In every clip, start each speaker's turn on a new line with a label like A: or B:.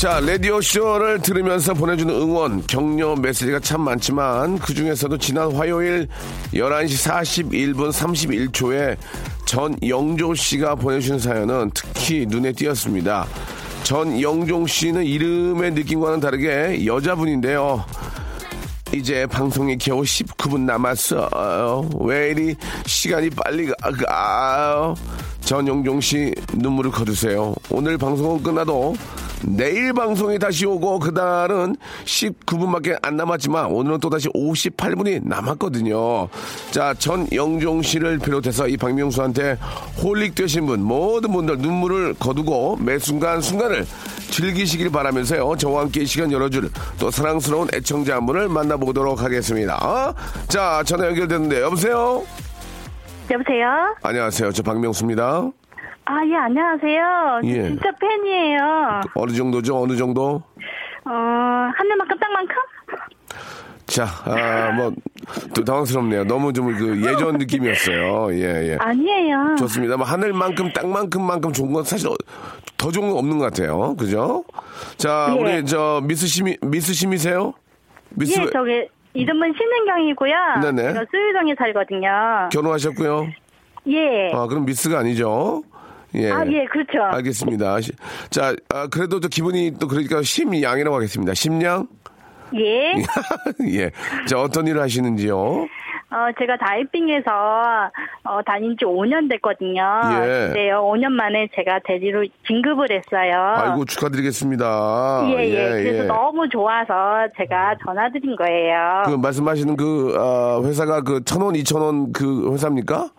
A: 자, 라디오쇼를 들으면서 보내주는 응원, 격려 메시지가 참 많지만 그 중에서도 지난 화요일 11시 41분 31초에 전영조 씨가 보내주신 사연은 특히 눈에 띄었습니다. 전영종 씨는 이름의 느낌과는 다르게 여자분인데요. 이제 방송이 겨우 19분 남았어요. 왜 이리 시간이 빨리 가, 가요? 전용종 씨 눈물을 거두세요. 오늘 방송은 끝나도 내일 방송이 다시 오고 그날은 19분밖에 안 남았지만 오늘은 또다시 58분이 남았거든요. 자, 전영종 씨를 비롯해서 이 박명수한테 홀릭 되신 분 모든 분들 눈물을 거두고 매 순간 순간을 즐기시길 바라면서요. 저와 함께 이 시간 열어줄 또 사랑스러운 애청자 한 분을 만나보도록 하겠습니다. 자, 전화 연결됐는데 여보세요?
B: 여보세요?
A: 안녕하세요. 저 박명수입니다.
B: 아, 예, 안녕하세요.
A: 예.
B: 진짜 팬이에요.
A: 어느 정도죠? 어느 정도?
B: 어, 하늘만큼 땅만큼?
A: 자, 아, 뭐, 또 당황스럽네요. 너무 좀 그 예전 느낌이었어요. 예, 예.
B: 아니에요.
A: 좋습니다. 뭐 하늘만큼 땅만큼만큼 좋은 건 사실 더 좋은 건 없는 것 같아요. 그죠? 자,
B: 예.
A: 우리 저 미스 심이 미스 심이세요? 미스
B: 예, 저기, 이름은 신은경이고요.
A: 네네.
B: 제가 수유동에 살거든요.
A: 결혼하셨고요.
B: 예.
A: 아, 그럼 미스가 아니죠? 예.
B: 아, 예, 그렇죠.
A: 알겠습니다. 시- 자, 아, 그래도 또 기분이 또 그러니까 심양이라고 하겠습니다. 심양?
B: 예.
A: 예. 자, 어떤 일을 하시는지요?
B: 어, 제가 다이빙에서, 어, 다닌 지 5년 됐거든요.
A: 예.
B: 근데요, 5년 만에 제가 대리로 진급을 했어요.
A: 아이고, 축하드리겠습니다.
B: 예, 예. 그래서 너무 좋아서 제가 전화드린 거예요.
A: 그 말씀하시는 그 아, 회사가 그 천 원, 이천 원 그 회사입니까?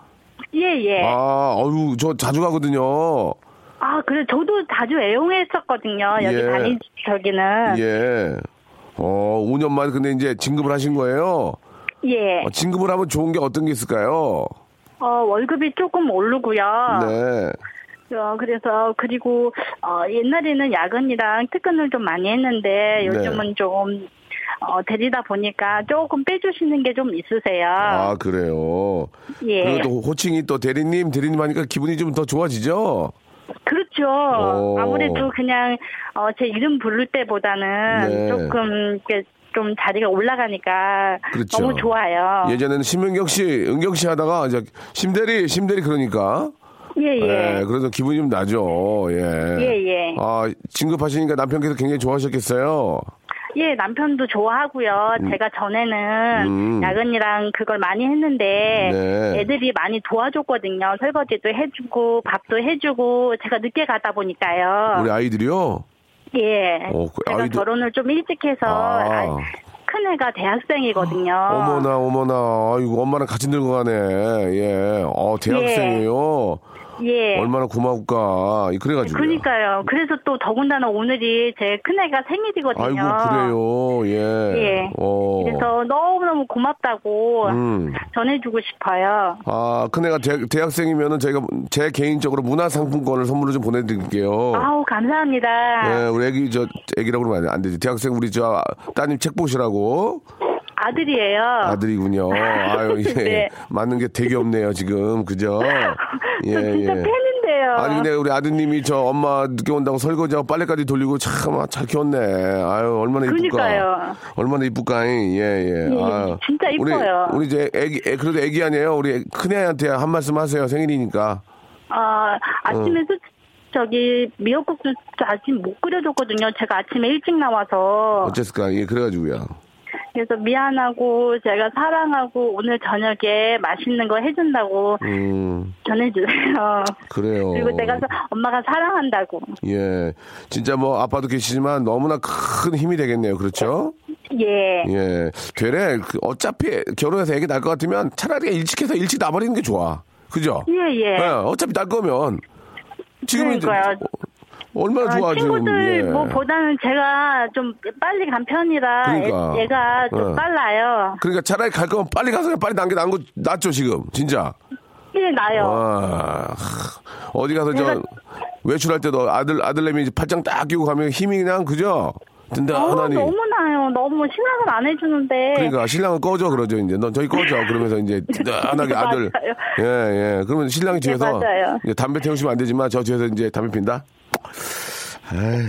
B: 예, 예.
A: 아, 어유 저 자주 가거든요.
B: 아, 그래, 저도 자주 애용했었거든요. 여기
A: 예.
B: 다닌 저기는.
A: 예. 어, 5년 만에 근데 이제 진급을 하신 거예요.
B: 예.
A: 어, 진급을 하면 좋은 게 어떤 게 있을까요?
B: 어, 월급이 조금 오르고요.
A: 네.
B: 어, 그래서, 그리고, 어, 옛날에는 야근이랑 퇴근을 좀 많이 했는데, 요즘은 좀, 어, 데리다 보니까 조금 빼주시는 게 좀 있으세요.
A: 아, 그래요.
B: 예.
A: 그리고 또 호칭이 또 대리님, 대리님 하니까 기분이 좀 더 좋아지죠?
B: 그렇죠.
A: 오.
B: 아무래도 그냥, 어, 제 이름 부를 때보다는
A: 네.
B: 조금, 이렇게 좀 자리가 올라가니까
A: 그렇죠.
B: 너무 좋아요.
A: 예전에는 심은경 씨, 은경 씨 하다가 이제 심대리, 심대리 그러니까.
B: 예, 예.
A: 예, 그래서 기분이 좀 나죠. 예.
B: 예, 예.
A: 아, 진급하시니까 남편께서 굉장히 좋아하셨겠어요.
B: 예, 남편도 좋아하고요. 제가 전에는
A: 음.
B: 야근이랑 그걸 많이 했는데
A: 네.
B: 애들이 많이 도와줬거든요. 설거지도 해주고 밥도 해주고 제가 늦게 가다 보니까요.
A: 우리 아이들이요?
B: 예,
A: 어, 그
B: 제가
A: 아이들-
B: 결혼을 좀 일찍 해서
A: 아.
B: 아, 큰 애가 대학생이거든요.
A: 어머나, 어머나. 아이고, 엄마랑 같이 늙어가네. 예. 어, 대학생이에요.
B: 예.
A: 얼마나 고마울까. 그래가지고.
B: 그러니까요. 그래서 또 더군다나 오늘이 제 큰애가 생일이거든요.
A: 아이고, 그래요. 예.
B: 예.
A: 어.
B: 그래서 너무너무 고맙다고
A: 음.
B: 전해주고 싶어요.
A: 아, 큰애가 대, 대학생이면은 저희가 제 개인적으로 문화상품권을 선물로 좀 보내드릴게요.
B: 아우, 감사합니다.
A: 예, 우리 애기, 저, 애기라고 그러면 안 되지. 대학생 우리 저, 따님 책 보시라고.
B: 아들이에요.
A: 아들이군요. 아유, 예.
B: 네.
A: 맞는 게 되게 없네요, 지금. 그죠? 예,
B: 저 진짜
A: 예.
B: 팬인데요.
A: 아니 근데 우리 아드님이 저 엄마 늦게 온다고 설거지하고 빨래까지 돌리고 참 잘 키웠네. 아유 얼마나 이쁠까.
B: 그러니까요.
A: 얼마나 이쁠까. 예예. 예.
B: 예,
A: 아유.
B: 진짜 이뻐요.
A: 우리, 우리 이제 애기 애, 그래도 애기 아니에요. 우리 큰 애한테 한 말씀 하세요. 생일이니까.
B: 아, 아침에 수, 저기 미역국도 아직 못 끓여줬거든요. 제가 아침에 일찍 나와서
A: 어쨌을까. 예 그래가지고요.
B: 그래서 미안하고 제가 사랑하고 오늘 저녁에 맛있는 거 해준다고
A: 음
B: 전해주세요.
A: 그래요.
B: 그리고 내가 서- 엄마가 사랑한다고.
A: 예 진짜 뭐 아빠도 계시지만 너무나 큰 힘이 되겠네요. 그렇죠?
B: 예.
A: 예 되래. 그 어차피 결혼해서 애기 낳을 것 같으면 차라리 일찍 해서 일찍 나버리는 게 좋아. 그죠?
B: 예, 예.
A: 예, 어차피 딸 거면 지금 이제
B: 그러니까요.
A: 어, 얼마나
B: 아,
A: 좋아 지금.
B: 친구들
A: 예.
B: 뭐 보다는 제가 좀 빨리 간 편이라
A: 그러니까.
B: 애, 가좀
A: 어.
B: 빨라요.
A: 그러니까 차라리 갈 거면 빨리 가서 빨리 남게 난 거 낫죠 지금 진짜.
B: 예, 나요.
A: 아, 하, 어디 가서 저 외출할 때도 아들 아들내미 팔짱 딱 끼고 가면 힘이 그냥 그죠?
B: 어,
A: 든든하니.
B: 너무 나요. 너무 신랑은 안 해주는데.
A: 그러니까 신랑은 꺼져 그러죠 이제 넌 저기 꺼져 그러면서 이제 든든하게 아들. 예예 그러면 신랑이
B: 네,
A: 뒤에서
B: 맞아요.
A: 이제 담배 태우시면 안 되지만 저 뒤에서 이제 담배 핀다 에이,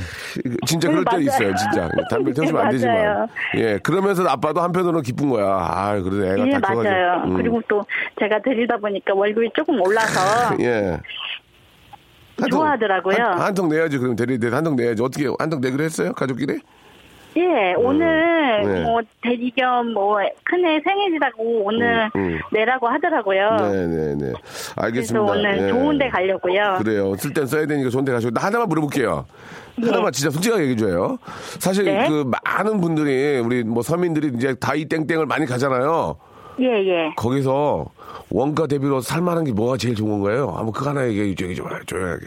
A: 진짜
B: 네,
A: 그럴 때
B: 맞아요.
A: 있어요 진짜 담배 태우시면 안
B: 네,
A: 되지만
B: 맞아요.
A: 예 그러면서 아빠도 한편으로는 기쁜 거야 아 그래도 애가
B: 예,
A: 다 커가지고
B: 맞아요.
A: 음.
B: 그리고 또 제가 드리다 보니까 월급이 조금 올라서
A: 예
B: 좋아하더라고요.
A: 한통 내야지 그럼 대리 한통 내야지 어떻게 한통 내기로 했어요 가족끼리
B: 예, 오늘
A: 네.
B: 뭐 대리겸 뭐 큰애 생일이라고 오늘
A: 음, 음.
B: 내라고 하더라고요.
A: 네네네
B: 그래서
A: 알겠습니다
B: 오늘
A: 예.
B: 좋은데 가려고요.
A: 그래요. 쓸 땐 써야 되니까 좋은 데 가시고. 나 하나만 물어볼게요. 하나만 진짜 솔직하게 얘기해 줘요. 사실
B: 네.
A: 그 많은 분들이, 우리 뭐 서민들이 이제 다이 땡땡을 많이 가잖아요.
B: 예, 예.
A: 거기서 원가 대비로 살만한 게 뭐가 제일 좋은 거예요? 한번 그거 하나 얘기해 줘, 조용하게.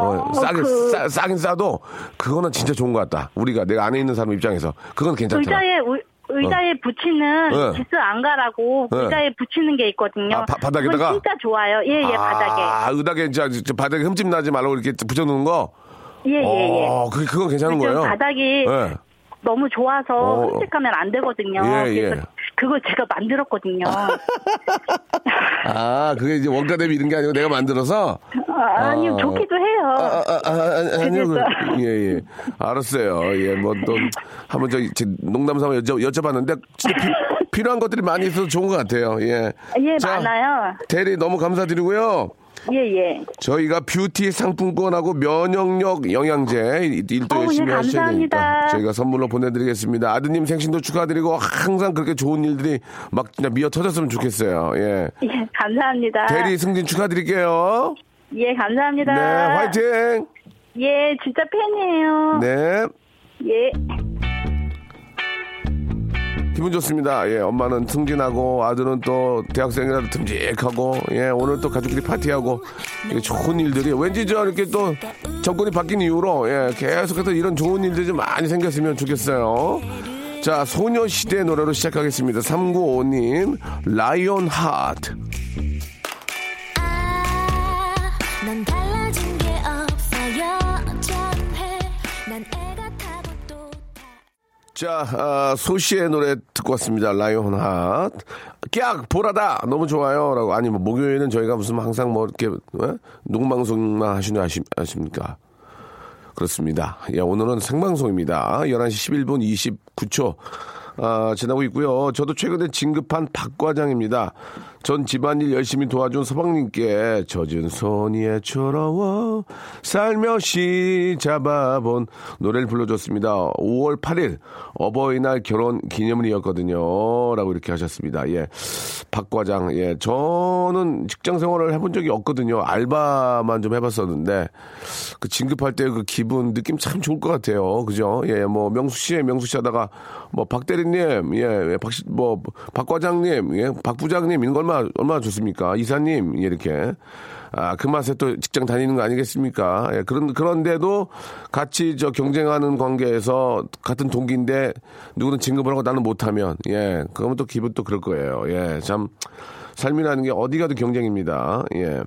A: 어, 싸긴,
B: 그-
A: 싸, 싸긴 싸도 그거는 진짜 좋은 것 같다. 우리가 내가 안에 있는 사람 입장에서. 그건 괜찮더라.
B: 의자에 의- 의자에 붙이는
A: 네.
B: 기스 안 가라고
A: 네.
B: 의자에 붙이는 게 있거든요.
A: 아, 바- 바닥에다가?
B: 진짜 좋아요. 예, 예, 바닥에.
A: 아, 의닥에 진짜 바닥에 흠집 나지 말라고 이렇게 붙여놓는 거?
B: 예, 예, 예.
A: 어, 그, 그건 괜찮은 거예요?
B: 바닥이
A: 네.
B: 너무 좋아서
A: 어.
B: 흠집하면 안 되거든요.
A: 예, 예.
B: 그걸 제가 만들었거든요.
A: 아, 그게 이제 원가 대비 이런 게 아니고 내가 만들어서?
B: 아, 아니요,
A: 아.
B: 좋기도 해요.
A: 아, 아, 아, 아, 아니요. 그,
B: 그래서-
A: 예, 예. 알았어요. 예, 뭐, 또, 한번 저, 제 농담 삼아 여쭤, 여쭤봤는데, 진짜 피, 필요한 것들이 많이 있어서 좋은 것 같아요. 예.
B: 예,
A: 자,
B: 많아요.
A: 대리 너무 감사드리고요.
B: 예, 예.
A: 저희가 뷰티 상품권하고 면역력 영양제 이- 일도 열심히
B: 예,
A: 하셔야 되니까. 저희가 선물로 보내드리겠습니다. 아드님 생신도 축하드리고 항상 그렇게 좋은 일들이 막 진짜 미어 터졌으면 좋겠어요. 예.
B: 예, 감사합니다.
A: 대리 승진 축하드릴게요.
B: 예, 감사합니다.
A: 네, 화이팅!
B: 예, 진짜 팬이에요.
A: 네.
B: 예.
A: 기분 좋습니다. 예, 엄마는 승진하고 아들은 또 대학생이라도 듬직하고 예, 오늘 또 가족끼리 파티하고 이게 좋은 일들이 왠지 저 이렇게 또 정권이 바뀐 이후로 예, 계속해서 이런 좋은 일들이 좀 많이 생겼으면 좋겠어요. 자, 소녀시대 노래로 시작하겠습니다. 395님, 라이온 하트.
C: 아,
A: 자, 아, 소시의 노래 듣고 왔습니다. 라이온 핫. 깍! 보라다! 너무 좋아요. 라고. 아니, 뭐, 목요일은 저희가 무슨 항상 뭐, 이렇게, 어? 녹방송만 하시는 아십, 아십니까? 그렇습니다. 예, 오늘은 생방송입니다. 11시 11분 29초. 아, 지나고 있고요. 저도 최근에 진급한 박 과장입니다. 전 집안일 열심히 도와준 서방님께 젖은 손이 애처로워 살며시 잡아본 노래를 불러줬습니다. 5월 8일 어버이날 결혼 기념일이었거든요. 라고 이렇게 하셨습니다. 예. 박 과장, 예. 저는 직장 생활을 해본 적이 없거든요. 알바만 좀 해봤었는데 그 진급할 때 그 기분, 느낌 참 좋을 것 같아요. 그죠? 예, 뭐 명수 씨의 명수 씨 하다가 뭐 박 대리님, 예, 박 씨, 뭐, 박 과장님, 예, 박 부장님, 이런 거 얼마나, 얼마나 좋습니까? 이사님, 예, 이렇게. 아, 그 맛에 또 직장 다니는 거 아니겠습니까? 예, 그런, 그런데도 같이 저 경쟁하는 관계에서 같은 동기인데 누구는 진급을 하고 나는 못하면, 예, 그러면 또 기분 또 그럴 거예요. 예, 참, 삶이라는 게 어디 가도 경쟁입니다. 예.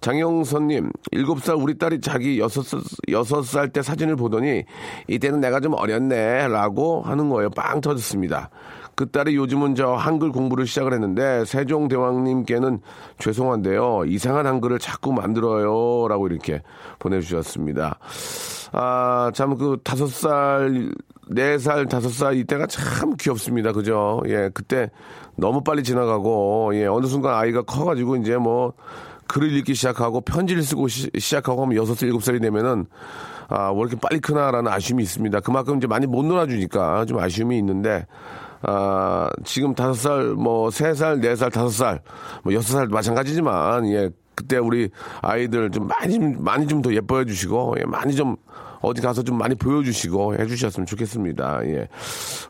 A: 장영선님, 일곱 살 우리 딸이 자기 여섯, 살- 여섯 살때 사진을 보더니 이때는 내가 좀 어렸네 라고 하는 거예요. 빵 터졌습니다. 그 딸이 요즘은 저 한글 공부를 시작을 했는데 세종대왕님께는 죄송한데요. 이상한 한글을 자꾸 만들어요. 라고 이렇게 보내주셨습니다. 아, 참 그 다섯 살, 네 살, 다섯 살 이때가 참 귀엽습니다. 그죠? 예, 그때 너무 빨리 지나가고, 예, 어느 순간 아이가 커가지고 이제 뭐 글을 읽기 시작하고 편지를 쓰고 시, 작하고 하면 여섯 살, 일곱 살이 되면은 아, 왜 이렇게 빨리 크나라는 아쉬움이 있습니다. 그만큼 이제 많이 못 놀아주니까 좀 아쉬움이 있는데, 아, 지금 다섯 살, 뭐, 세 살, 네 살, 다섯 살, 뭐, 여섯 살 마찬가지지만, 예, 그때 우리 아이들 좀 많이 좀, 많이 좀 더 예뻐해 주시고, 예, 많이 좀 어디 가서 좀 많이 보여주시고 해주셨으면 좋겠습니다. 예.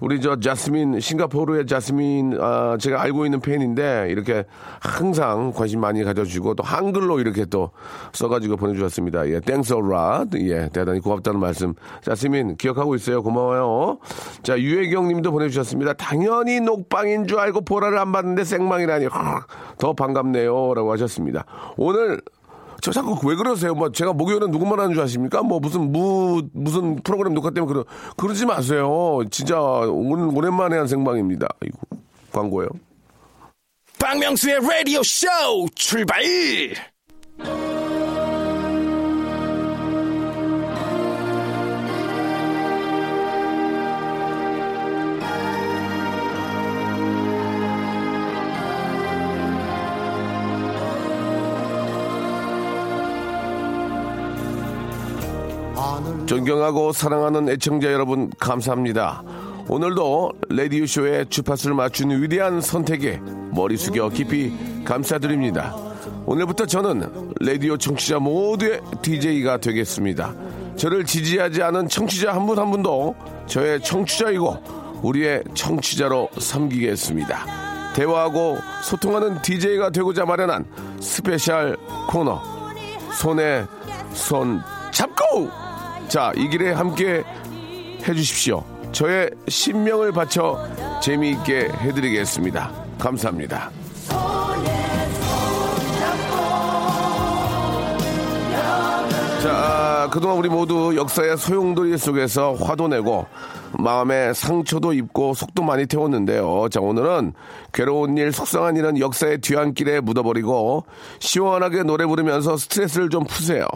A: 우리 저 자스민, 싱가포르의 자스민, 아, 제가 알고 있는 팬인데 이렇게 항상 관심 많이 가져주시고 또 한글로 이렇게 또 써가지고 보내주셨습니다. 예. Thanks a lot 예. 대단히 고맙다는 말씀. 자스민, 기억하고 있어요. 고마워요. 자, 유혜경 님도 보내주셨습니다. 당연히 녹방인 줄 알고 보라를 안 봤는데 생방이라니. 더 반갑네요. 라고 하셨습니다. 오늘 저 자꾸 왜 그러세요? 뭐 제가 목요일은 누구만 하는 줄 아십니까? 뭐 무슨 무 무슨 프로그램 녹화 때문에 그러 그러지 마세요. 진짜 오랜만에 한 생방입니다. 이거 광고예요.
D: 박명수의 라디오 쇼 출발!
A: 존경하고 사랑하는 애청자 여러분 감사합니다. 오늘도 레디오쇼의 주파수를 맞춘 위대한 선택에 머리 숙여 깊이 감사드립니다. 오늘부터 저는 레디오 청취자 모두의 DJ가 되겠습니다. 저를 지지하지 않은 청취자 한 분 한 분도 저의 청취자이고 우리의 청취자로 섬기겠습니다. 대화하고 소통하는 DJ가 되고자 마련한 스페셜 코너 손에 손 잡고 자, 이 길에 함께 해주십시오. 저의 신명을 바쳐 재미있게 해드리겠습니다. 감사합니다. 자, 아, 그동안 우리 모두 역사의 소용돌이 속에서 화도 내고 마음에 상처도 입고 속도 많이 태웠는데요. 자, 오늘은 괴로운 일, 속상한 일은 역사의 뒤안길에 묻어버리고 시원하게 노래 부르면서 스트레스를 좀 푸세요.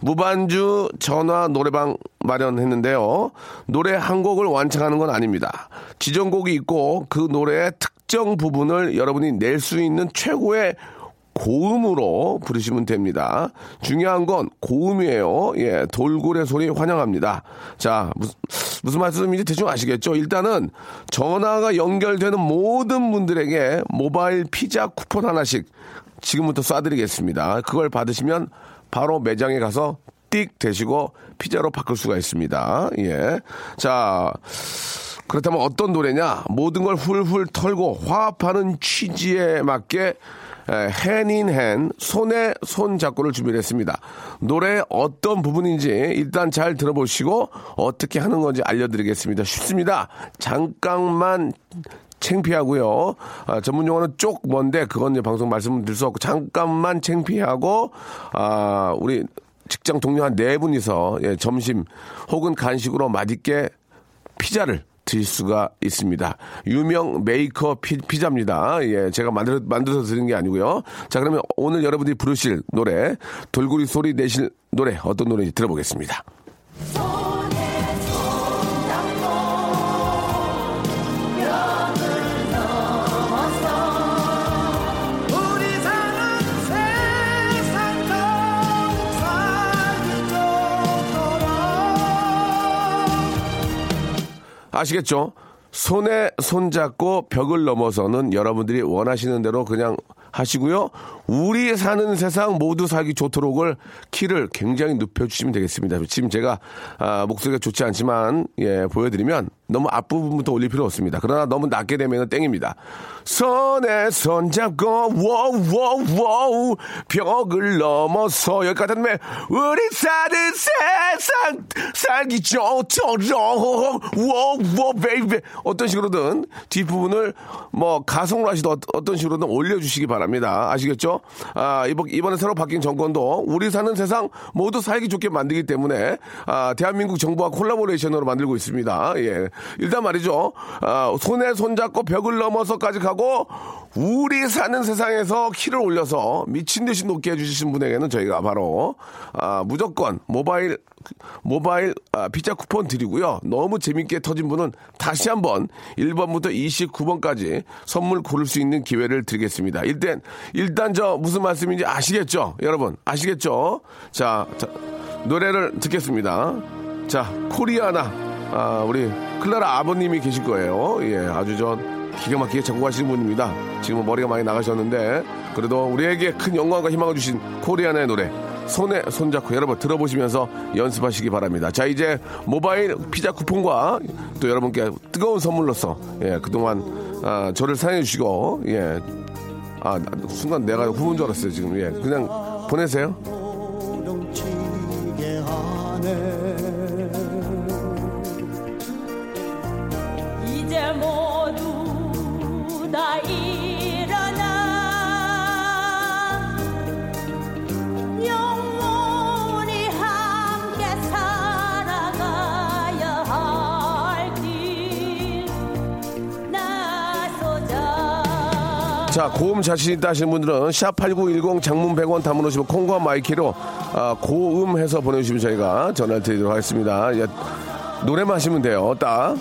A: 무반주 전화 노래방 마련했는데요. 노래 한 곡을 완창하는 건 아닙니다. 지정곡이 있고 그 노래의 특정 부분을 여러분이 낼 수 있는 최고의 고음으로 부르시면 됩니다. 중요한 건 고음이에요. 예, 돌고래 소리 환영합니다. 자, 무슨, 무슨 말씀인지 대충 아시겠죠? 일단은 전화가 연결되는 모든 분들에게 모바일 피자 쿠폰 하나씩 지금부터 쏴드리겠습니다. 그걸 받으시면 바로 매장에 가서 띡 대시고 피자로 바꿀 수가 있습니다. 예. 자, 그렇다면 어떤 노래냐? 모든 걸 훌훌 털고 화합하는 취지에 맞게 핸인핸 손에 손 잡고를 준비를 했습니다. 노래 어떤 부분인지 일단 잘 들어보시고 어떻게 하는 건지 알려드리겠습니다. 쉽습니다. 잠깐만 창피하고요. 아, 전문 용어는 쪽 뭔데 그건 이제 방송 말씀드릴 수 없고 잠깐만 창피하고 아 우리 직장 동료 한 네 분이서 예, 점심 혹은 간식으로 맛있게 피자를 드실 수가 있습니다. 유명 메이커 피, 피자입니다. 예, 제가 만들어, 만들어서 드린 게 아니고요. 자, 그러면 오늘 여러분들이 부르실 노래, 돌고리 소리 내실 노래, 어떤 노래인지 들어보겠습니다. 아시겠죠? 손에 손잡고 벽을 넘어서는 여러분들이 원하시는 대로 그냥 하시고요. 우리 사는 세상 모두 살기 좋도록을 키를 굉장히 높여주시면 되겠습니다. 지금 제가 아, 목소리가 좋지 않지만 예 보여드리면 너무 앞부분부터 올릴 필요 없습니다. 그러나 너무 낮게 되면 땡입니다. 손에 손잡고 워워워 벽을 넘어서 여기까지 하면 우리 사는 세상 살기 좋도록 워워 baby 어떤 식으로든 뒷부분을 뭐 가성으로 하시든 어떤 식으로든 올려주시기. 바랍니다. 아시겠죠? 아, 이번, 이번에 새로 바뀐 정권도 우리 사는 세상 모두 살기 좋게 만들기 때문에, 아, 대한민국 정부와 콜라보레이션으로 만들고 있습니다. 예. 일단 말이죠. 아, 손에 손잡고 벽을 넘어서까지 가고, 우리 사는 세상에서 키를 올려서 미친 듯이 높게 해주신 분에게는 저희가 바로, 아, 무조건 모바일, 모바일 아, 피자 쿠폰 드리고요. 너무 재밌게 터진 분은 다시 한번 1번부터 29번까지 선물 고를 수 있는 기회를 드리겠습니다. 일단, 일단 저 무슨 말씀인지 아시겠죠? 여러분, 아시겠죠? 자, 자 노래를 듣겠습니다. 자, 코리아나, 아, 우리 클라라 아버님이 계실 거예요. 예, 아주 저 기가 막히게 작곡하시는 분입니다. 지금은 머리가 많이 나가셨는데, 그래도 우리에게 큰 영광과 희망을 주신 코리아나의 노래. 손에 손잡고 여러분 들어보시면서 연습하시기 바랍니다. 자 이제 모바일 피자 쿠폰과 또 여러분께 뜨거운 선물로서 예 그동안 아, 저를 사랑해 주시고 예아 순간 내가 후운 줄 알았어요 지금 예 그냥 보내세요.
E: 자
A: 자, 고음 자신 있다 하시는 분들은 샵8910 장문 100원 단문 오십 원 콩과 마이케이로 아, 고음해서 보내주시면 저희가 전화를 드리도록 하겠습니다. 예, 노래만 하시면 돼요. 딱.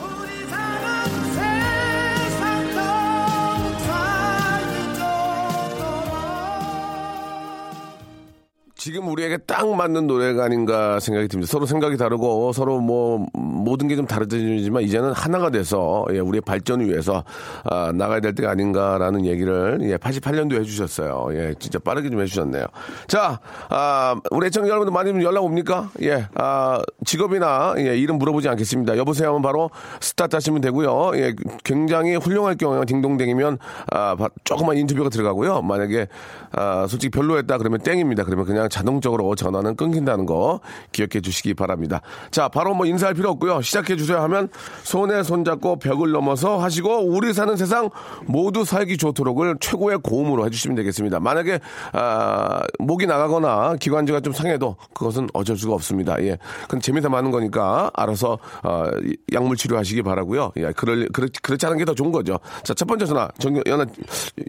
A: 지금 우리에게 딱 맞는 노래가 아닌가 생각이 듭니다. 서로 생각이 다르고 서로 뭐 모든 게 좀 다르지만 이제는 하나가 돼서 예, 우리의 발전을 위해서 아, 나가야 될 때가 아닌가라는 얘기를 예, 88년도에 해주셨어요. 예, 진짜 빠르게 좀 해주셨네요. 자, 아, 우리 애청자 여러분들 많이 좀 연락 옵니까? 예, 아, 직업이나 예, 이름 물어보지 않겠습니다. 여보세요 하면 바로 스타트 하시면 되고요. 예, 굉장히 훌륭할 경우에 딩동댕이면 아, 바- 조그만 인터뷰가 들어가고요. 만약에 아, 솔직히 별로였다 그러면 땡입니다. 그러면 그냥 자동적으로 전화는 끊긴다는 거 기억해 주시기 바랍니다. 자, 바로 뭐 인사할 필요 없고요. 시작해 주세요 하면 손에 손잡고 벽을 넘어서 하시고 우리 사는 세상 모두 살기 좋도록을 최고의 고음으로 해주시면 되겠습니다. 만약에 아, 목이 나가거나 기관지가 좀 상해도 그것은 어쩔 수가 없습니다. 예, 그건 재미삼아 하는 거니까 알아서 어, 약물 치료하시기 바라고요. 예, 그럴 그렇, 그렇지 않은 게 더 좋은 거죠. 자, 첫 번째 전화 정 연화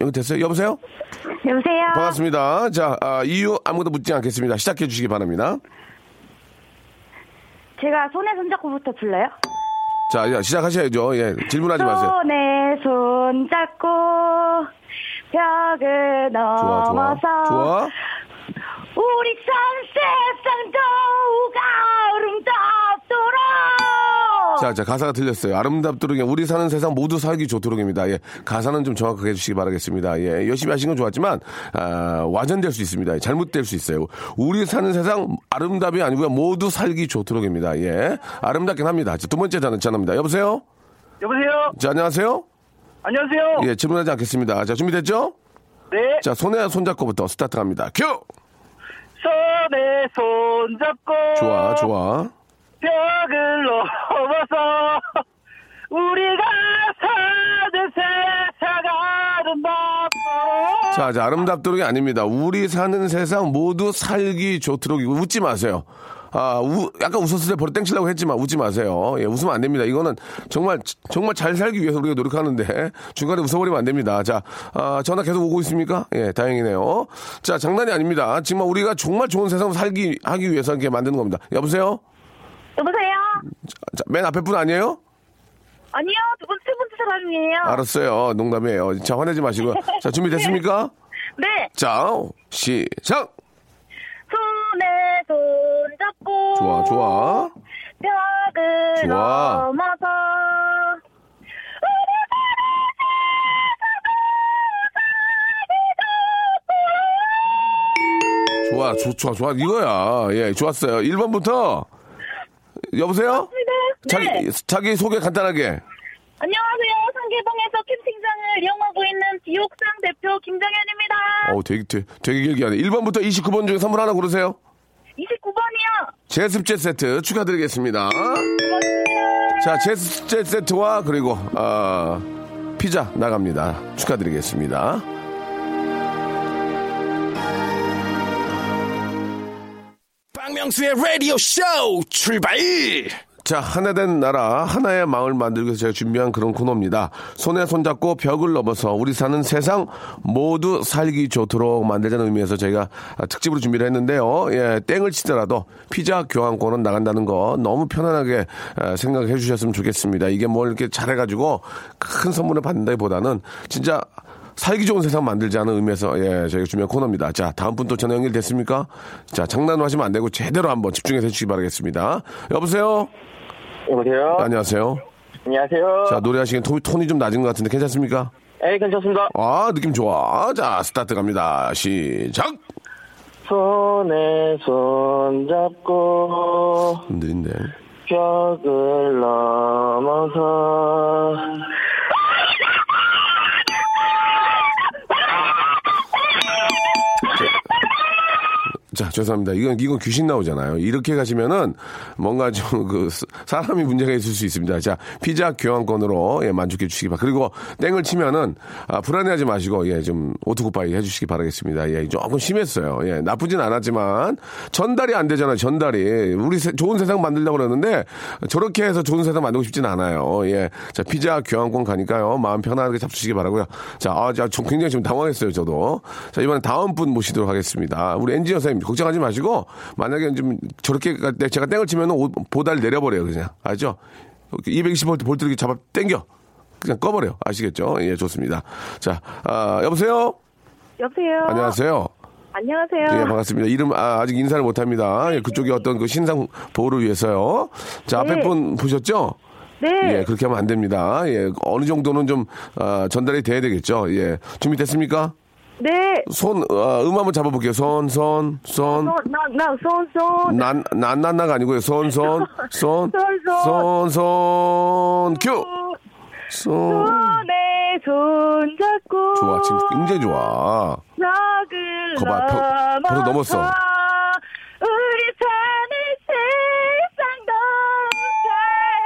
A: 연결 됐어요? 여보세요?
F: 여보세요?
A: 반갑습니다. 자, 아, 이유 아무도 묻지 않겠습니다. 시작해 주시기 바랍니다.
F: 제가 손에 손잡고부터 불러요?
A: 자, 야, 시작하셔야죠. 예, 질문하지 마세요.
F: 손에 손잡고 벽을
A: 좋아, 좋아.
F: 넘어서
A: 좋아.
F: 우리 산 세상 아름답도록
A: 자, 자, 가사가 틀렸어요. 아름답도록 우리 사는 세상 모두 살기 좋도록입니다. 예, 가사는 좀 정확하게 해주시기 바라겠습니다. 예, 열심히 하신 건 좋았지만, 아, 와전될 수 있습니다. 잘못될 수 있어요. 우리 사는 세상 아름답이 아니고요. 모두 살기 좋도록입니다. 예, 아름답긴 합니다. 자, 두 번째 전화, 전화입니다. 여보세요?
G: 여보세요?
A: 자, 안녕하세요?
G: 안녕하세요?
A: 예, 질문하지 않겠습니다. 자, 준비됐죠?
G: 네.
A: 자, 손에 손잡고부터 스타트 갑니다. 큐!
G: 손에 손잡고
A: 좋아, 좋아.
G: 벽을 넘어서 우리가 사는 세상 아름답고
A: 자, 자, 아름답도록이 아닙니다. 우리 사는 세상 모두 살기 좋도록이고 웃지 마세요. 아, 우, 약간 웃었을 때 버릇 땡치려고 했지만 웃지 마세요. 예, 웃으면 안 됩니다. 이거는 정말, 정말 잘 살기 위해서 우리가 노력하는데 중간에 웃어버리면 안 됩니다. 자, 아, 전화 계속 오고 있습니까? 예, 다행이네요. 자, 장난이 아닙니다. 지금 우리가 정말 좋은 세상을 살기, 하기 위해서 이렇게 만드는 겁니다. 여보세요?
F: 여보세요?
A: 자, 맨 앞에 분 아니에요?
F: 아니요 두 번째 세 번째 사람이에요
A: 알았어요. 농담이에요. 자, 화내지 마시고요. 자, 준비됐습니까?
F: 네
A: 자, 시작!
F: 손에 손 잡고
A: 좋아, 좋아.
F: 벽을
A: 좋아.
F: 넘어서
A: 좋아, 좋, 좋아, 좋아. 이거야. 예, 좋았어요. 1번부터. 여보세요? 자기,
F: 네.
A: 자기 소개 간단하게.
F: 안녕하세요 상계동에서 캠핑장을 이용하고 있는 비옥상 대표 김정현입니다
A: 어 되게, 되게, 되게 길게 하네. 1번부터 29번 중에 선물 하나 고르세요.
F: 29번이요
A: 제습제 세트 축하드리겠습니다.
F: 고맙습니다
A: 자, 제습제 세트와 그리고, 아, 피자 나갑니다. 축하드리겠습니다.
D: 박명수의 라디오 쇼 출발!
A: 자, 하나 된 나라, 하나의 마을 만들기 위해서 제가 준비한 그런 코너입니다. 손에 손잡고 벽을 넘어서 우리 사는 세상 모두 살기 좋도록 만들자는 의미에서 저희가 특집으로 준비를 했는데요. 예, 땡을 치더라도 피자 교환권은 나간다는 거 너무 편안하게 에, 생각해 주셨으면 좋겠습니다. 이게 뭘 이렇게 잘해가지고 큰 선물을 받는다기 보다는 진짜 살기 좋은 세상 만들자는 의미에서 예, 저희가 준비한 코너입니다. 자, 다음 분 또 전화 연결됐습니까? 자, 장난하시면 안 되고 제대로 한번 집중해서 해주시기 바라겠습니다. 여보세요?
F: 여보세요?
A: 안녕하세요.
F: 안녕하세요.
A: 자, 노래하시기엔 톤, 톤이 좀 낮은 것 같은데 괜찮습니까?
F: 에 괜찮습니다.
A: 아, 느낌 좋아. 자, 스타트 갑니다. 시작!
F: 손에 손 잡고
A: 힘들인데.
F: 벽을 넘어서
A: 자, 죄송합니다. 이건, 이건 귀신 나오잖아요. 이렇게 가시면은 뭔가 좀 그 사람이 문제가 있을 수 있습니다. 자, 피자 교환권으로 예, 만족해 주시기 바랍니다. 그리고 땡을 치면은 아, 불안해하지 마시고 예, 좀 오토굿바이 해 주시기 바라겠습니다. 예, 조금 심했어요. 예, 나쁘진 않았지만 전달이 안 되잖아요. 전달이. 우리 세- 좋은 세상 만들려고 그러는데 저렇게 해서 좋은 세상 만들고 싶진 않아요. 예. 자, 피자 교환권 가니까요. 마음 편안하게 잡수시기 바라고요. 자, 아, 자, 좀 굉장히 지금 당황했어요, 저도. 자, 이번엔 다음 분 모시도록 하겠습니다. 우리 엔지니어 선생님, 걱정하지 마시고, 만약에 좀 저렇게 가- 제가 땡을 치면 보달 내려버려요, 그냥. 알죠? 220V 볼트 이렇게 잡아 당겨. 그냥 꺼버려요. 아시겠죠? 예, 좋습니다. 자, 아, 여보세요?
B: 여보세요.
A: 안녕하세요.
B: 안녕하세요.
A: 예, 반갑습니다. 이름 아, 직 인사를 못 합니다. 예, 그쪽에 어떤 그 신상 보호를 위해서요. 자, 앞에
B: 네.
A: 분 보셨죠?
B: 네.
A: 예, 그렇게 하면 안 됩니다. 예, 어느 정도는 좀 아, 전달이 돼야 되겠죠. 예, 준비됐습니까?
B: 네.
A: 손, 아, 음 한번 잡아볼게요. 손, 손, 손.
B: 나, 나, 손, 손.
A: 난, 난 난 나가 아니고요. 손, 손, 손,
B: 손,
A: 손, 손, 큐! 손.
B: 손에 손 잡고.
A: 좋아, 지금 굉장히 좋아. 거봐, 벽, 벌써 넘었어.
B: 우리 세상도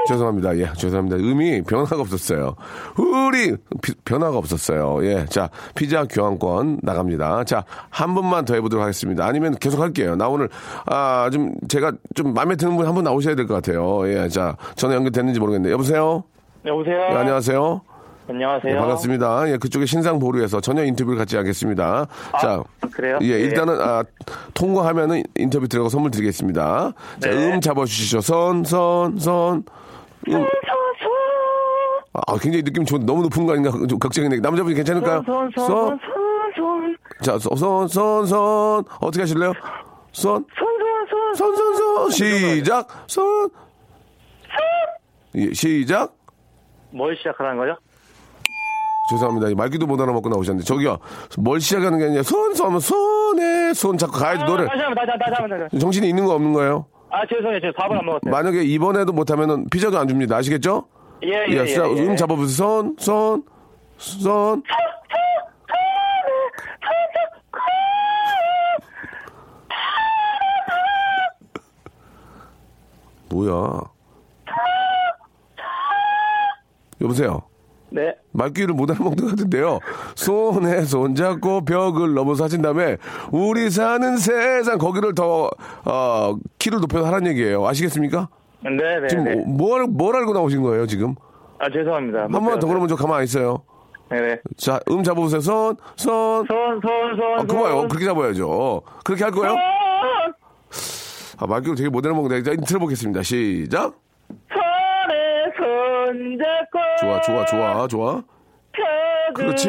A: 죄송합니다. 예, 죄송합니다. 음이 변화가 없었어요. 우리 비- 변화가 없었어요. 예, 자 피자 교환권 나갑니다. 자한 분만 더 해보도록 하겠습니다. 아니면 계속 할게요. 나 오늘 아 좀 제가 좀 마음에 드는 분 한 분 나오셔야 될 것 같아요. 예, 자 전화 연결됐는지 모르겠는데 여보세요.
F: 여보세요?
A: 예, 안녕하세요.
F: 안녕하세요.
A: 예, 반갑습니다. 예, 그쪽에 신상 보루에서 전혀 인터뷰를 갖지 않겠습니다. 자,
F: 그래요?
A: 예,
F: 예.
A: 일단은 아, 통과하면은 인터뷰 들어가 선물 드리겠습니다. 자,
F: 네.
A: 음 잡아주시죠. 선, 선, 선. 음. 아, 굉장히 느낌 좋은, 너무 높은 거 아닌가? 좀 걱정이네. 남자분이 괜찮을까요?
B: 손, 손, 손, 손, 손,
A: 자, 선, 선, 선, 선. 어떻게 하실래요? 선,
B: 손, 손,
A: 선,
B: 손.
A: 선, 선. 시작. 선. 예, 시작.
F: 뭘 시작하라는 거죠?
A: 죄송합니다. 말귀도 못 알아먹고 나오셨는데. 저기요. 뭘 시작하는 게 아니라 손, 손 하면 손에 손 잡고 가야지. 노래.
F: 다시 한 번, 다시 한 번, 다시 한 번, 다시 한 번.
A: 정신이 있는 거 없는 거예요?
F: 아, 죄송해요. 제가 밥을 안 먹었어요.
A: 만약에 이번에도 못하면은 피자도 안 줍니다. 아시겠죠?
F: 예, 예, 예.
A: 자,
F: 예.
A: 음 잡아보세요. 손, 손, 손. 뭐야? 여보세요.
F: 네.
A: 말귀를 못 알아먹는 것 같은데요. 손에 손잡고 벽을 넘어서 하신 다음에 우리 사는 세상 거기를 더 어, 키를 높여서 하라는 얘기예요. 아시겠습니까?
F: 네, 네,
A: 지금
F: 네.
A: 뭘, 뭘 알고 나오신 거예요, 지금?
F: 아, 죄송합니다.
A: 한 번만 더 그러면 저 가만 안 있어요.
F: 네, 네.
A: 자, 음 잡아보세요. 손, 손.
F: 손, 손, 손.
A: 아, 그거요.
F: 손.
A: 그렇게 잡아야죠. 그렇게 할 거예요?
F: 손.
A: 아, 말귀를 되게 못 알아먹는데. 자, 들어보겠습니다. 시작.
F: 손에 손 잡고.
A: 좋아, 좋아, 좋아, 좋아. 그렇지.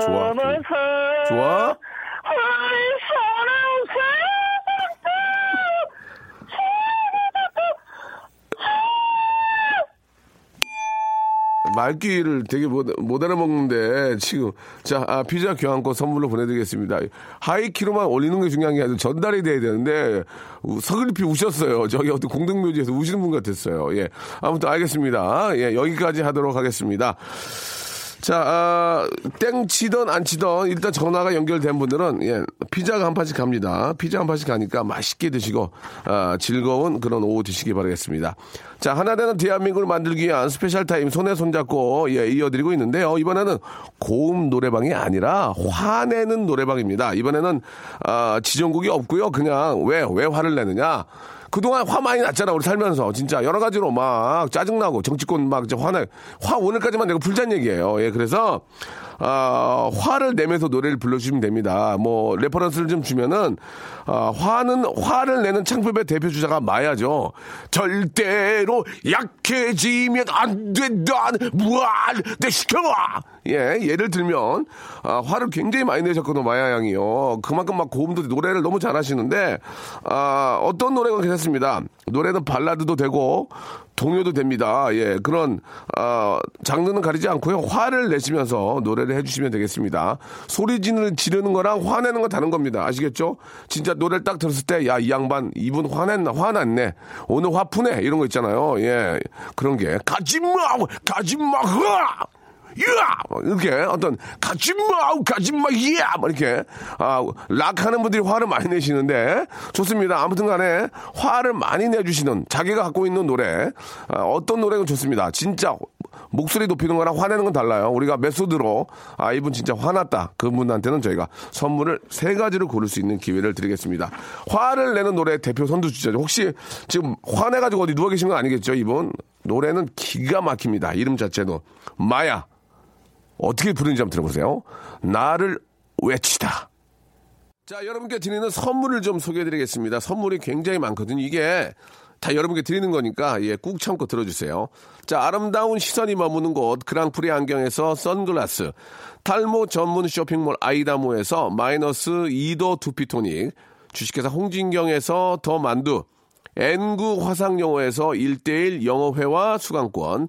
A: 좋아.
F: 넘어서.
A: 좋아.
F: 우리 사랑 세상도
A: 말귀를 되게 못, 못 알아먹는데, 지금. 자, 아, 피자 교환권 선물로 보내드리겠습니다. 하이키로만 올리는 게 중요한 게 아니라 전달이 돼야 되는데, 우- 서글피 우셨어요. 저기 어떤 공동묘지에서 우시는 분 같았어요. 예. 아무튼 알겠습니다. 예, 여기까지 하도록 하겠습니다. 자, 아, 땡 치던 안 치던 일단 전화가 연결된 분들은 예, 피자가 한 판씩 갑니다. 피자 한 판씩 가니까 맛있게 드시고 아, 즐거운 그런 오후 드시기 바라겠습니다. 자, 하나 되는 대한민국을 만들기 위한 special time 손에 손잡고 예, 이어드리고 있는데요. 이번에는 고음 노래방이 아니라 화내는 노래방입니다. 이번에는 아, 지정곡이 없고요. 그냥 왜 왜 화를 내느냐? 그동안 화 많이 났잖아, 우리 살면서. 진짜 여러 가지로 막 짜증나고 정치권 막 이제 화내, 화 오늘까지만 내가 불잔 얘기예요. 예, 그래서, 아, 화를 내면서 노래를 불러주시면 됩니다. 뭐, reference를 좀 주면은, 아, 화는, 화를 내는 창법의 대표 주자가 마야죠. 절대로 약해지면 안 된다. 무한, 내 시켜봐! 예, 예를 들면, 아, 화를 굉장히 많이 내셨거든요, 마야 양이요. 그만큼 막 고음도 노래를 너무 잘하시는데, 아, 어떤 노래가 괜찮습니다. 노래는 발라드도 되고, 동요도 됩니다. 예, 그런, 아, 장르는 가리지 않고요. 화를 내시면서 노래를 해주시면 되겠습니다. 소리 지르는, 지르는 거랑 화내는 건 다른 겁니다. 아시겠죠? 진짜 노래를 딱 들었을 때, 야, 이 양반, 이분 화냈나, 화났네. 오늘 화푸네. 이런 거 있잖아요. 예, 그런 게. 가지마! 가지마! 흐아! 야! 이렇게 어떤 가지마! 가지마! 야! 막 이렇게 아, 락 하는 분들이 화를 많이 내시는데 좋습니다. 아무튼 간에 화를 많이 내주시는 자기가 갖고 있는 노래 아, 어떤 노래가 좋습니다. 진짜 목소리 높이는 거랑 화내는 건 달라요. 우리가 메소드로 아 이분 진짜 화났다. 그분한테는 저희가 선물을 세 가지를 고를 수 있는 기회를 드리겠습니다. 화를 내는 노래 대표 선두주자죠. 혹시 지금 화내가지고 어디 누워 계신 건 아니겠죠? 이분 노래는 기가 막힙니다. 이름 자체도 마야. 어떻게 부르는지 한번 들어보세요. 나를 외치다. 자, 여러분께 드리는 선물을 좀 소개해 드리겠습니다. 선물이 굉장히 많거든요. 이게 다 여러분께 드리는 거니까, 예, 꾹 참고 들어주세요. 자, 아름다운 시선이 머무는 곳, 그랑프리 안경에서 선글라스, 탈모 전문 쇼핑몰 아이다모에서 마이너스 2도 두피토닉, 주식회사 홍진경에서 더 만두, N구 화상영어에서 1대1 영어회화 수강권,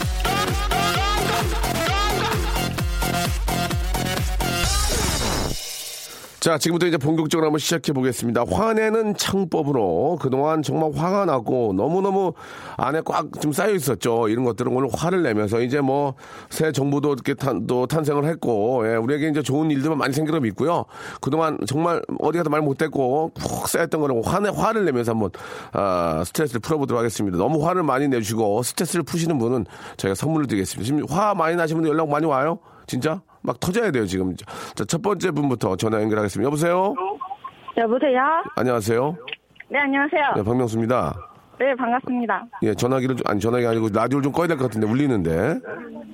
A: 자, 지금부터 이제 본격적으로 한번 시작해 보겠습니다. 화내는 창법으로 그동안 정말 화가 나고 너무너무 안에 꽉 좀 쌓여 있었죠. 이런 것들은 오늘 화를 내면서 이제 뭐 새 정부도 이렇게 탄, 또 탄생을 했고, 예, 우리에게 이제 좋은 일들만 많이 생기고 믿고요. 그동안 정말 어디 가도 말 못했고 푹 쌓였던 거를 화내, 화를 내면서 한번, 아, 스트레스를 풀어보도록 하겠습니다. 너무 화를 많이 내주시고 스트레스를 푸시는 분은 저희가 선물을 드리겠습니다. 지금 화 많이 나시는 분 연락 많이 와요? 진짜? 막 터져야 돼요, 지금. 자, 첫 번째 분부터 전화 연결하겠습니다. 여보세요?
B: 여보세요?
A: 안녕하세요.
B: 네, 안녕하세요.
A: 네, 박명수입니다.
F: 네, 반갑습니다.
A: 예, 전화기를 좀, 아니 전화기 아니고 라디오를 좀 꺼야 될 것 같은데 울리는데.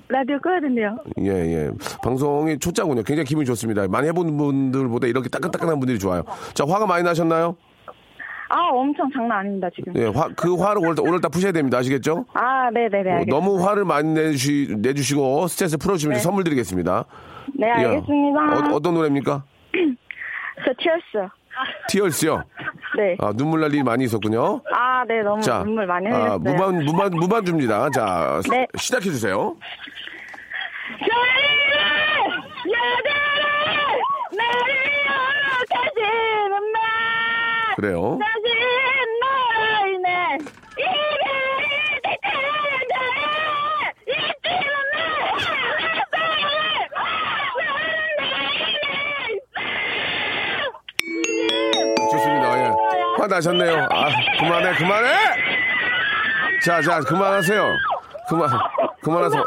F: 라디오 꺼야 된대요.
A: 예, 예. 방송이 초짜군요. 굉장히 기분이 좋습니다. 많이 해본 분들보다 이렇게 따끈따끈한 분들이 좋아요. 자, 화가 많이 나셨나요?
F: 아, 엄청 장난 아닙니다, 지금.
A: 예, 화, 그 화를 오늘, 다- 오늘 다 푸셔야 됩니다. 아시겠죠?
F: 아, 네네네.
A: 어,
F: 알겠습니다.
A: 너무 화를 많이 내주시, 내주시고 스트레스 풀어주시면
F: 네.
A: 선물 드리겠습니다.
F: 네,
A: 예.
F: 알겠습니다.
A: 어, 어떤 노래입니까?
F: 저 티얼스.
A: 티얼스요.
F: 네.
A: 아, 눈물 날 일이 많이 있었군요.
F: 아, 네, 너무
A: 자,
F: 눈물 많이
A: 아,
F: 흘렸어요.
A: 무반, 무반, 무반주입니다. 자,
F: 네.
A: 시작해 주세요. 그래요. 예. 화 나셨네요. 아, 그만해, 그만해! 자, 자, 그만하세요. 그만, 그만하세요.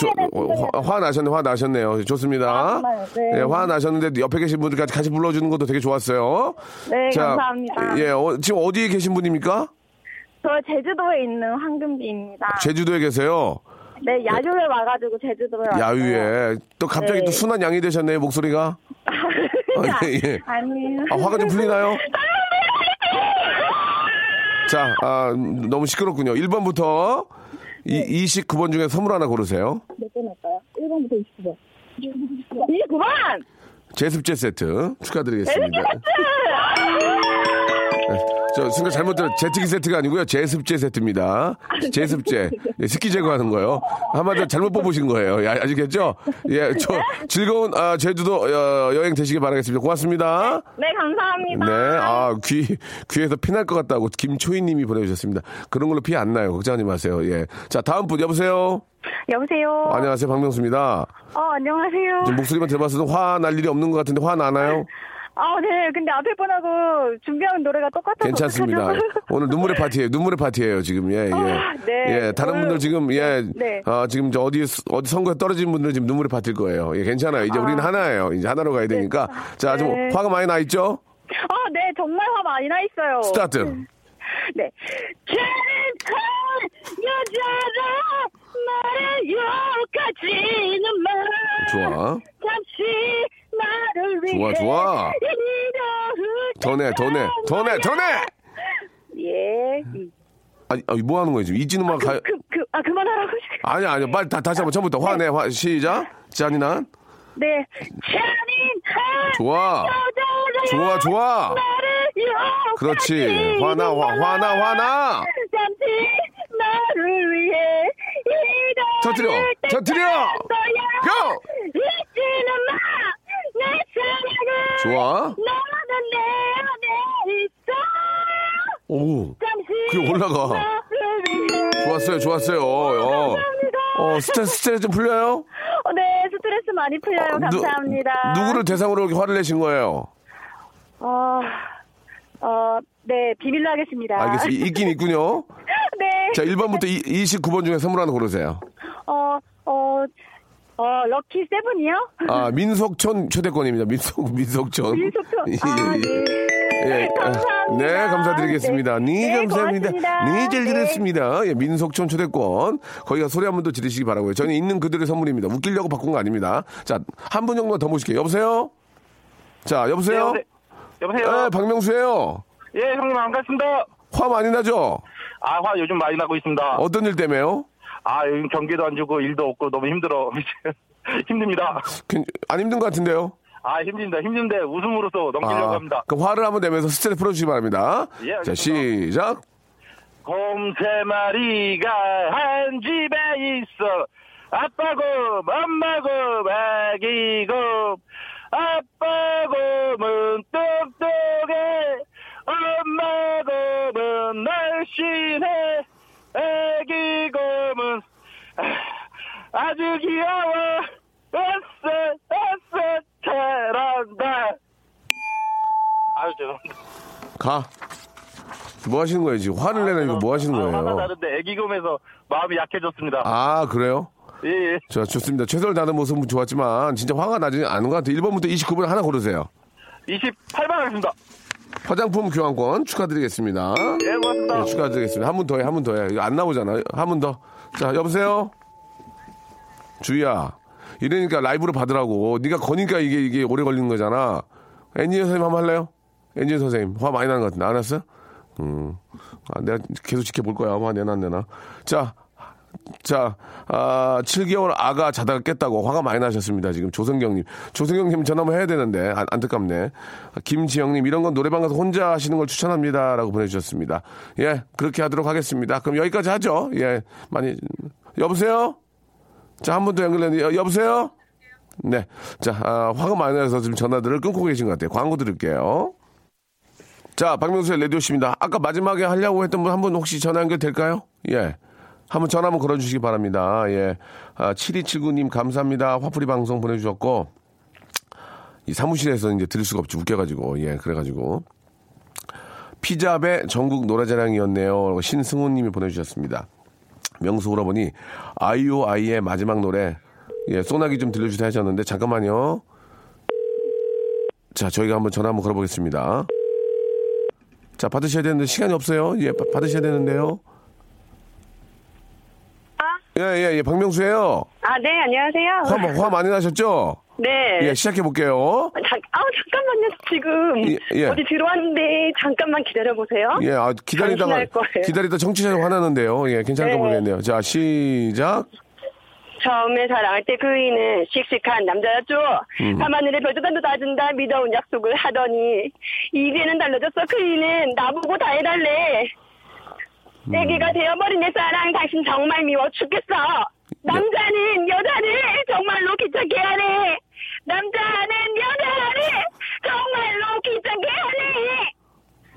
A: 저, 어, 화, 화 나셨네, 화 나셨네요. 좋습니다.
F: 네.
A: 예, 화 나셨는데 옆에 계신 분들까지 같이 불러주는 것도 되게 좋았어요.
F: 네,
A: 자,
F: 감사합니다.
A: 예, 어, 지금 어디에 계신 분입니까?
F: 저 제주도에 있는 황금비입니다.
A: 제주도에 계세요.
F: 네, 야유에 와가지고 제주도에 왔어요.
A: 야유에. 또 갑자기
F: 네.
A: 또 순한 양이 되셨네요, 목소리가. 아, 예, 예.
F: 아니요.
A: 아, 화가 좀 풀리나요? 자, 아, 너무 시끄럽군요. 1번부터 이 29번 중에 선물 하나 고르세요.
F: 몇 번 할까요? 1번부터 29번. 29번!
A: 제습제 세트 축하드리겠습니다. 네, 저 순간 잘못 들어 제트기 세트가 아니고요 제습제 세트입니다. 제습제 예, 습기 제거하는 거요. 한마디로 잘못 뽑으신 거예요. 예, 아시겠죠? 예, 저 즐거운 아, 제주도 어, 여행 되시길 바라겠습니다. 고맙습니다.
F: 네, 감사합니다.
A: 네, 아, 귀, 귀에서 피날 것 같다고 김초희 님이 보내주셨습니다. 그런 걸로 피 안 나요. 걱정하지 마세요. 예. 자, 다음 분, 여보세요?
F: 여보세요?
A: 안녕하세요. 박명수입니다.
F: 어, 안녕하세요.
A: 목소리만 들어봤어도 화날 일이 없는 것 같은데 화 나나요?
F: 아, 네. 근데 앞에 분하고 준비한 노래가 똑같아서.
A: 괜찮습니다.
F: 어떡하죠?
A: 오늘 눈물의 파티예요. 눈물의 파티예요. 지금 예 예.
F: 아, 네.
A: 예 다른 분들 지금 예
F: 네.
A: 아, 지금 저 어디 어디 선거에 떨어진 분들 지금 눈물의 파티일 거예요. 예 괜찮아요. 이제 우리는 하나예요. 이제 하나로 가야 되니까 자좀
F: 네.
A: 화가 많이 나 있죠?
F: 아, 네. 정말 화 많이 나 있어요.
A: 스타트.
F: 네. 캐릭터 여자라 나를 욕하지는 마.
A: 좋아.
F: 잠시.
A: 좋아, 좋아.
F: 이러을
A: 더 내, 더 내, 더 내, 더 내.
F: 예.
A: 아니, 아니, 뭐 하는 거예요 지금 이진우 막 가.
F: 그, 그, 아, 그만하라고.
A: 아니 아니 빨리 다 다시 한번 처음부터 화내 화 시작. 잔인한.
F: 네. 잔인한
A: 좋아. 좋아 좋아. 그렇지. 화나 화 화나 화나.
F: 잠시 나를 위해
A: 터뜨려, 터뜨려! 고!
F: 잊지는 사랑을
A: 좋아. 오. 그래, 올라가. 좋았어요, 좋았어요. 어,
F: 감사합니다.
A: 어, 스트레스, 스트레스 좀 풀려요?
F: 어, 네 스트레스 많이 풀려요
A: 누-
F: 감사합니다
A: 누구를 대상으로 이렇게 화를 내신 거예요?
F: 어, 어, 네 비밀로 하겠습니다
A: 알겠습니다. 있긴 있군요.
F: 네
A: 자, 1번부터 29번 중에 선물 하나 고르세요.
F: 어, 어, 어, 럭키 세븐이요?
A: 아, 민속촌 초대권입니다. 민속, 민속촌.
F: 민속촌.
A: 예,
F: 아,
A: 예.
F: 네.
A: 예,
F: 감사합니다.
A: 네, 감사드리겠습니다. 네,
F: 네,
A: 감사합니다.
F: 고맙습니다.
A: 네, 잘
F: 네.
A: 들었습니다. 예, 민속촌 초대권. 거기가 소리 한 번 더 지르시기 바라고요. 저는 있는 그들의 선물입니다. 웃기려고 바꾼 거 아닙니다. 자, 한 분 정도 더 모실게요. 여보세요? 자, 여보세요?
G: 네, 여보세요?
A: 네, 박명수예요
G: 예, 형님 반갑습니다.
A: 화 많이 나죠?
G: 아, 화 요즘 많이 나고 있습니다.
A: 어떤 일 때문에요?
G: 아, 경기도 안 주고 일도 없고 너무 힘들어. 힘듭니다.
A: 괜- 안 힘든 것 같은데요?
G: 아, 힘듭니다. 힘든데 웃음으로써 넘기려고
A: 아,
G: 합니다.
A: 그 화를 한번 내면서 스트레스 풀어주시기 바랍니다.
G: 예,
A: 자. 시작.
G: 곰 세 마리가 한 집에 있어. 아빠 곰, 엄마 곰, 아기 곰. 아빠 곰은 똑똑해. 엄마 곰은 날씬해. 아기 곰은 아, 아주 귀여워. 어서, 어서, 잘한다. 아유, 죄송합니다.
A: 가. 뭐 하시는 거예요, 지금? 화를 내는 이거 뭐 하시는
G: 아, 화가
A: 거예요?
G: 나는데 애기곰에서 마음이 약해졌습니다.
A: 아, 그래요?
G: 예, 예.
A: 자, 좋습니다. 최선을 다하는 모습은 좋았지만, 진짜 화가 나지 않은 것 같아요. 1번부터 29번 하나 고르세요.
G: 28번 하겠습니다.
A: 화장품 교환권 축하드리겠습니다.
G: 예, 고맙습니다.
A: 네, 축하드리겠습니다. 한 분 더 해, 한 분 더 해. 안 나오잖아. 한분 더. 자, 여보세요? 주희야. 이러니까 라이브로 받으라고. 네가 거니까 이게, 이게 오래 걸리는 거잖아. 엔지니어 선생님 한번 할래요? 엔지니어 선생님. 화 많이 나는 것 같은데. 안 왔어요? 음. 아, 내가 계속 지켜볼 거야. 화 내나, 안 내나. 자, 자, 아, 7개월 아가 자다가 깼다고 화가 많이 나셨습니다. 지금 조성경님. 조성경님 전화 한번 해야 되는데, 안, 안타깝네. 아, 김지영님, 이런 건 노래방 가서 혼자 하시는 걸 추천합니다. 라고 보내주셨습니다. 예, 그렇게 하도록 하겠습니다. 그럼 여기까지 하죠. 예, 많이. 여보세요? 자, 한 번 더 연결했는데, 여- 여보세요? 네. 자, 아, 화가 많이 나서 지금 전화들을 끊고 계신 것 같아요. 광고 드릴게요. 자, 박명수의 라디오씨입니다. 아까 마지막에 하려고 했던 분 한 분 혹시 전화 연결 될까요? 예. 한번 전화 한번 걸어주시기 바랍니다. 예. 아, 7279님 감사합니다. 화풀이 방송 보내주셨고, 이 사무실에서 이제 들을 수가 없지. 웃겨가지고. 예, 그래가지고. 피자배 전국 노래자랑이었네요. 신승훈 님이 보내주셨습니다. 명수 오라버니, 아이오아이의 마지막 노래, 예, 소나기 좀 들려주세요 하셨는데, 잠깐만요. 자, 저희가 한번 전화 한번 걸어보겠습니다. 자, 받으셔야 되는데, 시간이 없어요. 예, 받- 받으셔야 되는데요. 예, 예, 예, 박명수예요
H: 아, 네, 안녕하세요.
A: 화, 화 많이 나셨죠?
H: 네.
A: 예, 시작해 볼게요.
H: 잠, 아우, 잠깐만요. 지금
A: 예, 예.
H: 어디 들어왔는데 잠깐만 기다려 보세요.
A: 예, 아, 기다리다가. 기다리다 청취자가 화나는데요. 예, 괜찮을까
H: 네.
A: 모르겠네요. 자, 시작.
H: 처음에 사랑할 때 그이는 씩씩한 남자였죠.
A: 음.
H: 밤하늘에 별도단도 놔준다 믿어온 약속을 하더니 이제는 달라졌어. 그이는 나보고 다 해달래.
A: 음.
H: 애기가 되어버린 내 사랑 당신 정말 미워 죽겠어. 남자는 여자를 정말로 귀찮게 하네. 남자는 여자를 정말로 귀찮게 하네.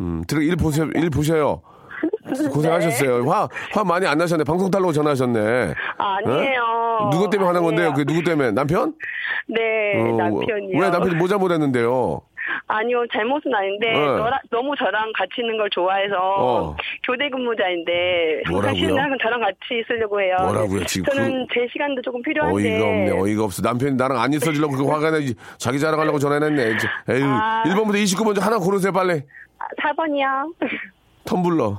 A: 음, 들어, 일 보세요, 일 보셔요. 고생하셨어요. 화, 화 많이 안 나셨네. 방송 탈로 전화하셨네.
H: 아니에요.
A: 어? 누구 때문에 화난 건데요? 그게 누구 때문에? 남편?
H: 네,
A: 어,
H: 남편이요.
A: 왜 남편이 뭐 잘못했는데요?
H: 아니요, 잘못은 아닌데
A: 네.
H: 너라, 너무 저랑 같이 있는 걸 좋아해서
A: 어.
H: 교대 근무자인데
A: 뭐라고요?
H: 사실은 저랑 같이 있으려고 해요.
A: 뭐라고요, 지금
H: 저는 제 시간도 조금 필요한데.
A: 어이가 없네, 어이가 없어. 남편이 나랑 안 있어지려고 그 화가 나지. 자기 자랑하려고 전화했네. 에이,
H: 아.
A: 1번부터 29번 중 하나 고르세요, 빨리.
H: 4번이요.
A: 텀블러.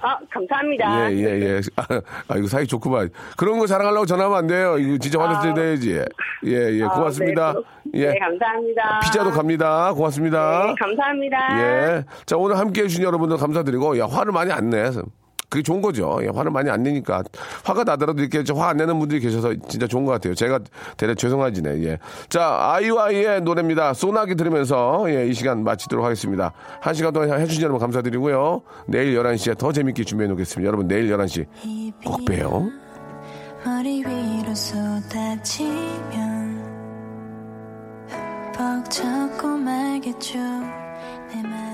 H: 아, 감사합니다.
A: 예, 예, 예. 아, 아, 이거 사이 좋구만. 그런 거 자랑하려고 전화하면 안 돼요. 이거 진짜 화냈을 때 해야지. 예, 예.
H: 아,
A: 고맙습니다.
H: 네,
A: 예.
H: 네, 감사합니다.
A: 피자도 갑니다. 고맙습니다.
H: 네, 감사합니다.
A: 예. 자, 오늘 함께 해주신 여러분들 감사드리고, 야, 화를 많이 안 내. 그게 좋은 거죠. 예, 화를 많이 안 내니까. 화가 나더라도 이렇게 화 안 내는 분들이 계셔서 진짜 좋은 것 같아요. 제가 대략 죄송하지네. 예. 자, 아이와이의 노래입니다. 소나기 들으면서, 예, 이 시간 마치도록 하겠습니다. 한 시간 동안 해주신 여러분 감사드리고요. 내일 11시에 더 재밌게 준비해 놓겠습니다. 여러분, 내일 11시 꼭 봬요.
I: 머리 위로 쏟아지면 벅 잡고 말겠죠 내 말.